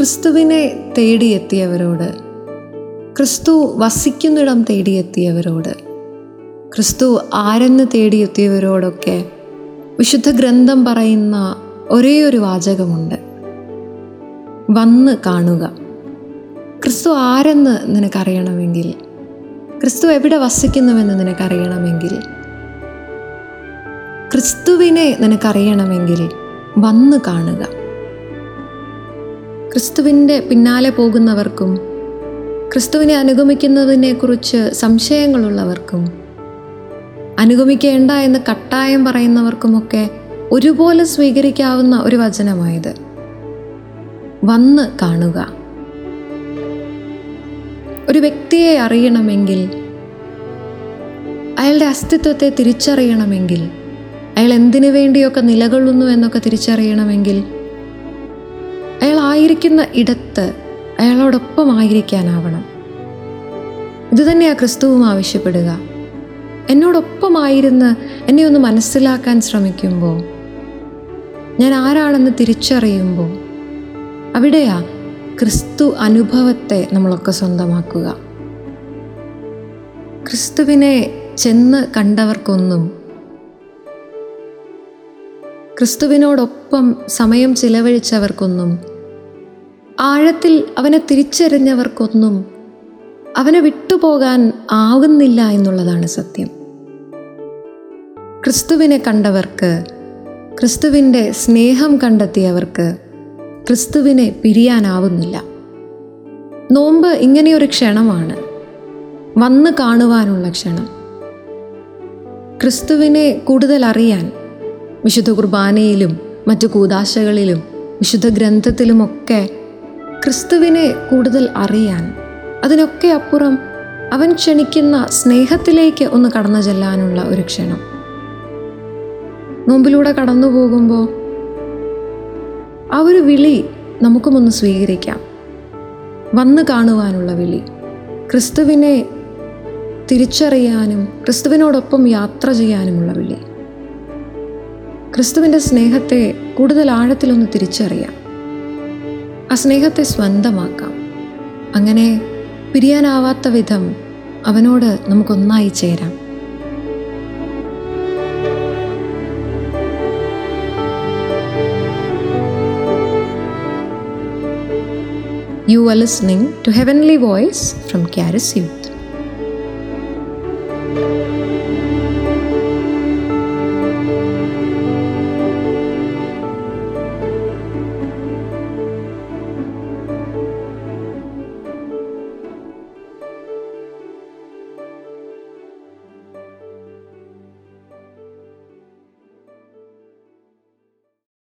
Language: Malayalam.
ക്രിസ്തുവിനെ തേടിയെത്തിയവരോട് ക്രിസ്തു വസിക്കുന്നിടം തേടിയെത്തിയവരോട് ക്രിസ്തു ആരെന്ന് തേടിയെത്തിയവരോടൊക്കെ വിശുദ്ധ ഗ്രന്ഥം പറയുന്ന ഒരേ ഒരു വാചകമുണ്ട്. വന്ന് കാണുക. ക്രിസ്തു ആരെന്ന് നിനക്കറിയണമെങ്കിൽ ക്രിസ്തു എവിടെ വസിക്കുന്നുവെന്ന് നിനക്കറിയണമെങ്കിൽ ക്രിസ്തുവിനെ നിനക്കറിയണമെങ്കിൽ വന്ന് കാണുക. ക്രിസ്തുവിന്റെ പിന്നാലെ പോകുന്നവർക്കും ക്രിസ്തുവിനെ അനുഗമിക്കുന്നതിനെക്കുറിച്ച് സംശയങ്ങളുള്ളവർക്കും അനുഗമിക്കേണ്ട എന്ന് കട്ടായം പറയുന്നവർക്കുമൊക്കെ ഒരുപോലെ സ്വീകരിക്കാവുന്ന ഒരു വചനമായത്. വന്ന് കാണുക. ഒരു വ്യക്തിയെ അറിയണമെങ്കിൽ അയാളുടെ അസ്തിത്വത്തെ തിരിച്ചറിയണമെങ്കിൽ അയാൾ എന്തിനു വേണ്ടിയൊക്കെ നിലകൊള്ളുന്നു എന്നൊക്കെ തിരിച്ചറിയണമെങ്കിൽ ആയിരിക്കുന്ന ഇടത്ത് അയാളോടൊപ്പം ആയിരിക്കാനാവണം ഇതുതന്നെയാണ് ക്രിസ്തുവും ആവശ്യപ്പെടുക. എന്നോടൊപ്പമായിരുന്ന് എന്നെ ഒന്ന് മനസ്സിലാക്കാൻ ശ്രമിക്കുമ്പോൾ ഞാൻ ആരാണെന്ന് തിരിച്ചറിയുമ്പോൾ അവിടെയാ ക്രിസ്തു അനുഭവത്തെ നമ്മളൊക്കെ സ്വന്തമാക്കുക. ക്രിസ്തുവിനെ ചെന്ന് കണ്ടവർക്കൊന്നും ക്രിസ്തുവിനോടൊപ്പം സമയം ചിലവഴിച്ചവർക്കൊന്നും ആഴത്തിൽ അവനെ തിരിച്ചറിഞ്ഞവർക്കൊന്നും അവനെ വിട്ടുപോകാൻ ആകുന്നില്ല എന്നുള്ളതാണ് സത്യം. ക്രിസ്തുവിനെ കണ്ടവർക്ക് ക്രിസ്തുവിന്റെ സ്നേഹം കണ്ടെത്തിയവർക്ക് ക്രിസ്തുവിനെ പിരിയാനാവുന്നില്ല. നോമ്പ് ഇങ്ങനെയൊരു ക്ഷണമാണ്. വന്ന് കാണുവാനുള്ള ക്ഷണം. ക്രിസ്തുവിനെ കൂടുതൽ അറിയാൻ വിശുദ്ധ കുർബാനയിലും മറ്റു കൂതാശകളിലും വിശുദ്ധ ഗ്രന്ഥത്തിലുമൊക്കെ ക്രിസ്തുവിനെ കൂടുതൽ അറിയാൻ അതിനൊക്കെ അപ്പുറം അവൻ ക്ഷണിക്കുന്ന സ്നേഹത്തിലേക്ക് ഒന്ന് കടന്നു ചെല്ലാനുള്ള ഒരു ക്ഷണം. നോമ്പിലൂടെ കടന്നു പോകുമ്പോൾ ആ ഒരു വിളി നമുക്കുമൊന്ന് സ്വീകരിക്കാം. വന്ന് കാണുവാനുള്ള വിളി. ക്രിസ്തുവിനെ തിരിച്ചറിയാനും ക്രിസ്തുവിനോടൊപ്പം യാത്ര ചെയ്യാനുമുള്ള വിളി. ക്രിസ്തുവിന്റെ സ്നേഹത്തെ കൂടുതൽ ആഴത്തിലൊന്ന് തിരിച്ചറിയാം. ആ സ്നേഹത്തെ സ്വന്തമാക്കാം അങ്ങനെ പിരിയാനാവാത്ത വിധം അവനോട് നമുക്കൊന്നായി ചേരാം You are listening to Heavenly Voice from Caris Youth.